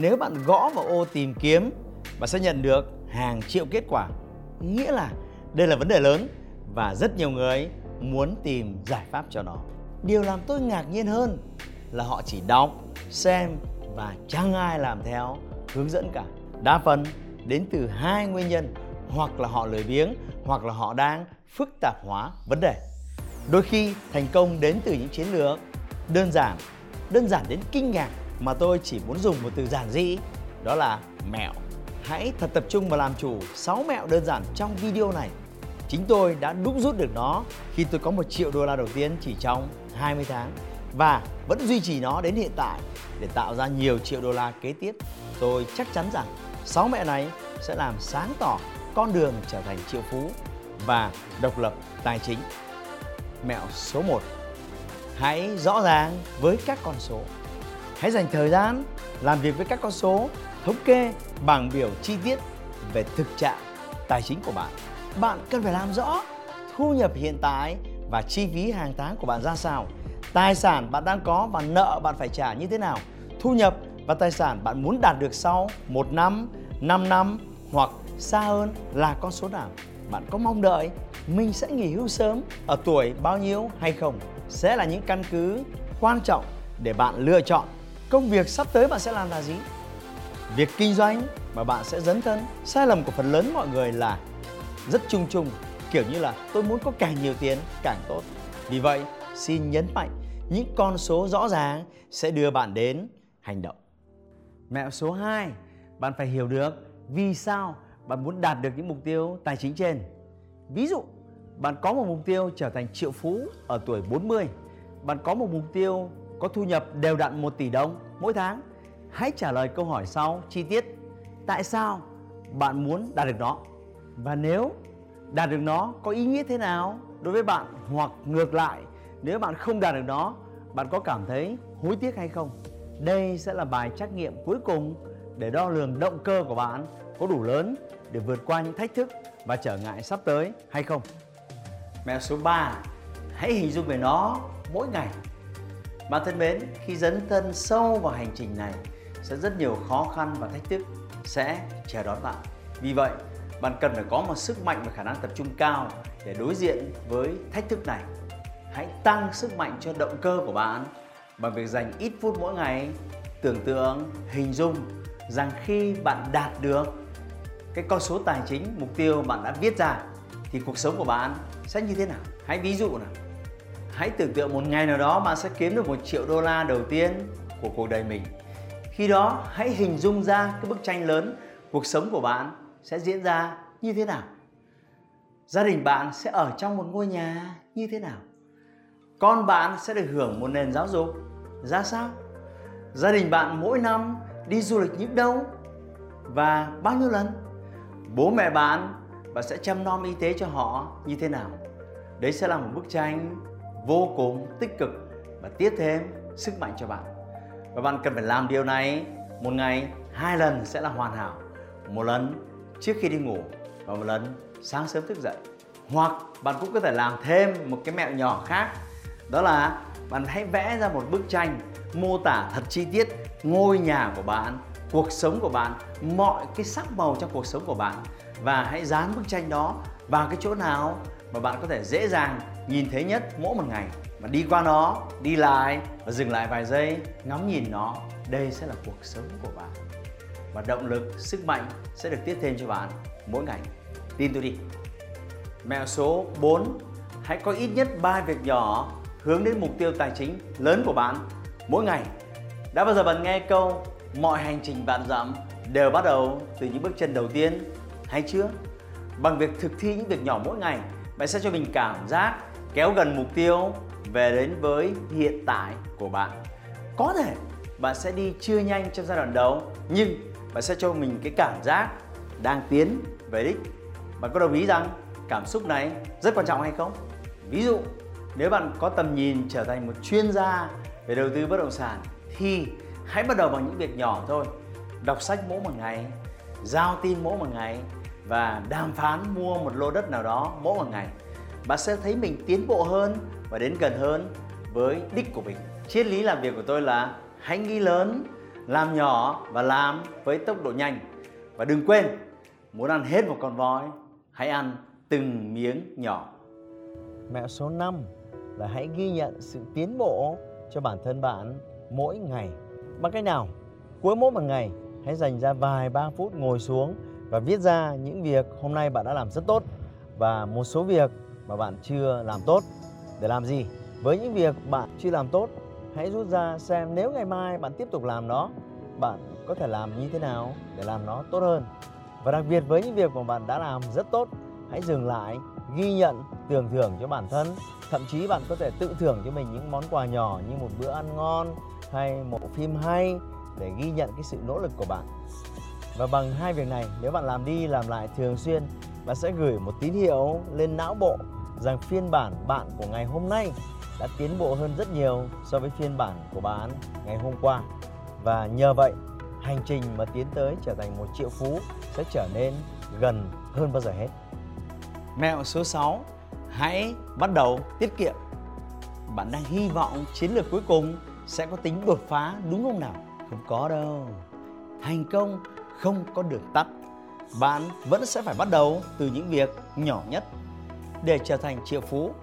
Nếu bạn gõ vào ô tìm kiếm, bạn sẽ nhận được hàng triệu kết quả. Nghĩa là đây là vấn đề lớn và rất nhiều người muốn tìm giải pháp cho nó. Điều làm tôi ngạc nhiên hơn là họ chỉ đọc, xem và chẳng ai làm theo hướng dẫn cả. Đa phần đến từ hai nguyên nhân hoặc là họ lười biếng hoặc là họ đang phức tạp hóa vấn đề. Đôi khi thành công đến từ những chiến lược đơn giản, đơn giản đến kinh ngạc mà tôi chỉ muốn dùng một từ giản dị, đó là mẹo. Hãy thật tập trung và làm chủ 6 mẹo đơn giản trong video này. Chính tôi đã đúc rút được nó khi tôi có 1 triệu đô la đầu tiên chỉ trong 20 tháng và vẫn duy trì nó đến hiện tại để tạo ra nhiều triệu đô la kế tiếp. Tôi chắc chắn rằng 6 mẹo này sẽ làm sáng tỏ con đường trở thành triệu phú và độc lập tài chính. Mẹo số 1 Hãy rõ ràng với các con số. Hãy dành thời gian làm việc với các con số, thống kê, bảng biểu chi tiết về thực trạng tài chính của bạn. Bạn cần phải làm rõ thu nhập hiện tại và chi phí hàng tháng của bạn ra sao. Tài sản bạn đang có và nợ bạn phải trả như thế nào. Thu nhập và tài sản bạn muốn đạt được sau 1 năm, 5 năm hoặc xa hơn là con số nào. Bạn có mong đợi mình sẽ nghỉ hưu sớm ở tuổi bao nhiêu hay không? Sẽ là những căn cứ quan trọng để bạn lựa chọn công việc sắp tới bạn sẽ làm là gì? Việc kinh doanh mà bạn sẽ dấn thân. Sai lầm của phần lớn mọi người là rất chung chung kiểu như là tôi muốn có càng nhiều tiền càng tốt. Vì vậy xin nhấn mạnh những con số rõ ràng sẽ đưa bạn đến hành động. Mẹo số 2 bạn phải hiểu được vì sao bạn muốn đạt được những mục tiêu tài chính trên. Ví dụ bạn có một mục tiêu trở thành triệu phú ở tuổi 40 bạn có một mục tiêu có thu nhập đều đặn 1 tỷ đồng mỗi tháng? Hãy trả lời câu hỏi sau chi tiết. Tại sao bạn muốn đạt được nó? Và nếu đạt được nó có ý nghĩa thế nào đối với bạn hoặc ngược lại, nếu bạn không đạt được nó, bạn có cảm thấy hối tiếc hay không đây sẽ là bài trắc nghiệm cuối cùng để đo lường động cơ của bạn có đủ lớn để vượt qua những thách thức và trở ngại sắp tới hay không mẹo số 3 hãy hình dung về nó mỗi ngày bạn thân mến, khi dấn thân sâu vào hành trình này sẽ rất nhiều khó khăn và thách thức sẽ chờ đón bạn. Vì vậy, bạn cần phải có một sức mạnh và khả năng tập trung cao để đối diện với thách thức này. Hãy tăng sức mạnh cho động cơ của bạn bằng việc dành ít phút mỗi ngày tưởng tượng, hình dung rằng khi bạn đạt được cái con số tài chính mục tiêu bạn đã viết ra thì cuộc sống của bạn sẽ như thế nào? Hãy ví dụ nào Hãy tưởng tượng một ngày nào đó bạn sẽ kiếm được một triệu đô la đầu tiên của cuộc đời mình. Khi đó, hãy hình dung ra cái bức tranh lớn, cuộc sống của bạn sẽ diễn ra như thế nào. Gia đình bạn sẽ ở trong một ngôi nhà như thế nào? Con bạn sẽ được hưởng một nền giáo dục ra sao? Gia đình bạn mỗi năm đi du lịch những đâu và bao nhiêu lần? Bố mẹ bạn và sẽ chăm nom y tế cho họ như thế nào? Đấy sẽ là một bức tranh vô cùng tích cực và tiếp thêm sức mạnh cho bạn. Và bạn cần phải làm điều này một ngày, hai lần sẽ là hoàn hảo. Một lần trước khi đi ngủ và một lần sáng sớm thức dậy. Hoặc bạn cũng có thể làm thêm một cái mẹo nhỏ khác, đó là bạn hãy vẽ ra một bức tranh mô tả thật chi tiết ngôi nhà của bạn, cuộc sống của bạn, mọi cái sắc màu trong cuộc sống của bạn. Và hãy dán bức tranh đó vào cái chỗ nào mà bạn có thể dễ dàng nhìn thấy nhất mỗi một ngày. Và đi qua nó, đi lại và dừng lại vài giây, ngắm nhìn nó, đây sẽ là cuộc sống của bạn. Và động lực, sức mạnh sẽ được tiếp thêm cho bạn mỗi ngày. Tin tôi đi. Mẹo số 4 hãy có ít nhất 3 việc nhỏ hướng đến mục tiêu tài chính lớn của bạn mỗi ngày. Đã bao giờ bạn nghe câu mọi hành trình bạn dặm đều bắt đầu từ những bước chân đầu tiên hay chưa? Bằng việc thực thi những việc nhỏ mỗi ngày bạn sẽ cho mình cảm giác kéo gần mục tiêu về đến với hiện tại của bạn có thể bạn sẽ đi chưa nhanh trong giai đoạn đầu nhưng bạn sẽ cho mình cái cảm giác đang tiến về đích. Bạn có đồng ý rằng cảm xúc này rất quan trọng hay không? Ví dụ, nếu bạn có tầm nhìn trở thành một chuyên gia về đầu tư bất động sản thì hãy bắt đầu bằng những việc nhỏ thôi. Đọc sách mỗi một ngày, giao tin mỗi một ngày và đàm phán mua một lô đất nào đó mỗi một ngày. Bạn sẽ thấy mình tiến bộ hơn và đến gần hơn với đích của mình. Triết lý làm việc của tôi là hãy nghĩ lớn, làm nhỏ và làm với tốc độ nhanh. Và đừng quên, muốn ăn hết một con voi, hãy ăn từng miếng nhỏ. Mẹo số 5 là hãy ghi nhận sự tiến bộ cho bản thân bạn mỗi ngày. Bằng cách nào? Cuối mỗi một ngày, hãy dành ra vài ba phút ngồi xuống và viết ra những việc hôm nay bạn đã làm rất tốt và một số việc mà bạn chưa làm tốt. Để làm gì? Với những việc bạn chưa làm tốt, hãy rút ra xem nếu ngày mai bạn tiếp tục làm nó, bạn có thể làm như thế nào để làm nó tốt hơn. Và đặc biệt với những việc mà bạn đã làm rất tốt, hãy dừng lại, ghi nhận, tưởng thưởng cho bản thân. Thậm chí bạn có thể tự thưởng cho mình những món quà nhỏ như một bữa ăn ngon hay một phim hay để ghi nhận cái sự nỗ lực của bạn. Và bằng hai việc này, nếu bạn làm đi làm lại thường xuyên, bạn sẽ gửi một tín hiệu lên não bộ rằng phiên bản bạn của ngày hôm nay đã tiến bộ hơn rất nhiều so với phiên bản của bạn ngày hôm qua. Và nhờ vậy, hành trình mà tiến tới trở thành một triệu phú sẽ trở nên gần hơn bao giờ hết. Mẹo số 6, hãy bắt đầu tiết kiệm. Bạn đang hy vọng chiến lược cuối cùng sẽ có tính đột phá đúng không nào? Không có đâu. Thành công không có đường tắt. Bạn vẫn sẽ phải bắt đầu từ những việc nhỏ nhất. Để trở thành triệu phú,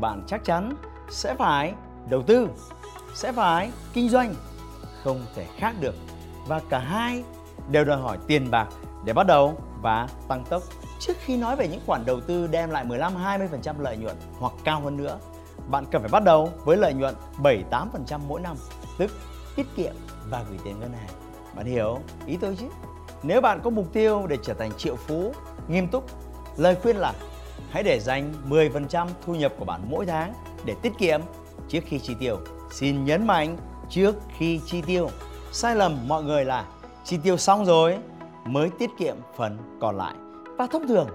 bạn chắc chắn sẽ phải đầu tư, sẽ phải kinh doanh, không thể khác được. Và cả hai đều đòi hỏi tiền bạc để bắt đầu và tăng tốc. Trước khi nói về những khoản đầu tư đem lại 15-20% lợi nhuận hoặc cao hơn nữa, bạn cần phải bắt đầu với lợi nhuận 7-8% mỗi năm, tức tiết kiệm và gửi tiền ngân hàng. Bạn hiểu ý tôi chứ? Nếu bạn có mục tiêu để trở thành triệu phú nghiêm túc, lời khuyên là hãy để dành 10% thu nhập của bạn mỗi tháng để tiết kiệm trước khi chi tiêu. Xin nhấn mạnh trước khi chi tiêu. Sai lầm mọi người là chi tiêu xong rồi mới tiết kiệm phần còn lại. Và thông thường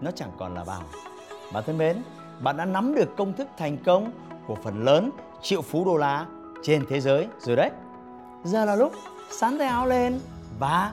nó chẳng còn là bao. Bạn thân mến, bạn đã nắm được công thức thành công của phần lớn triệu phú đô la trên thế giới rồi đấy. Giờ là lúc sắn tay áo lên và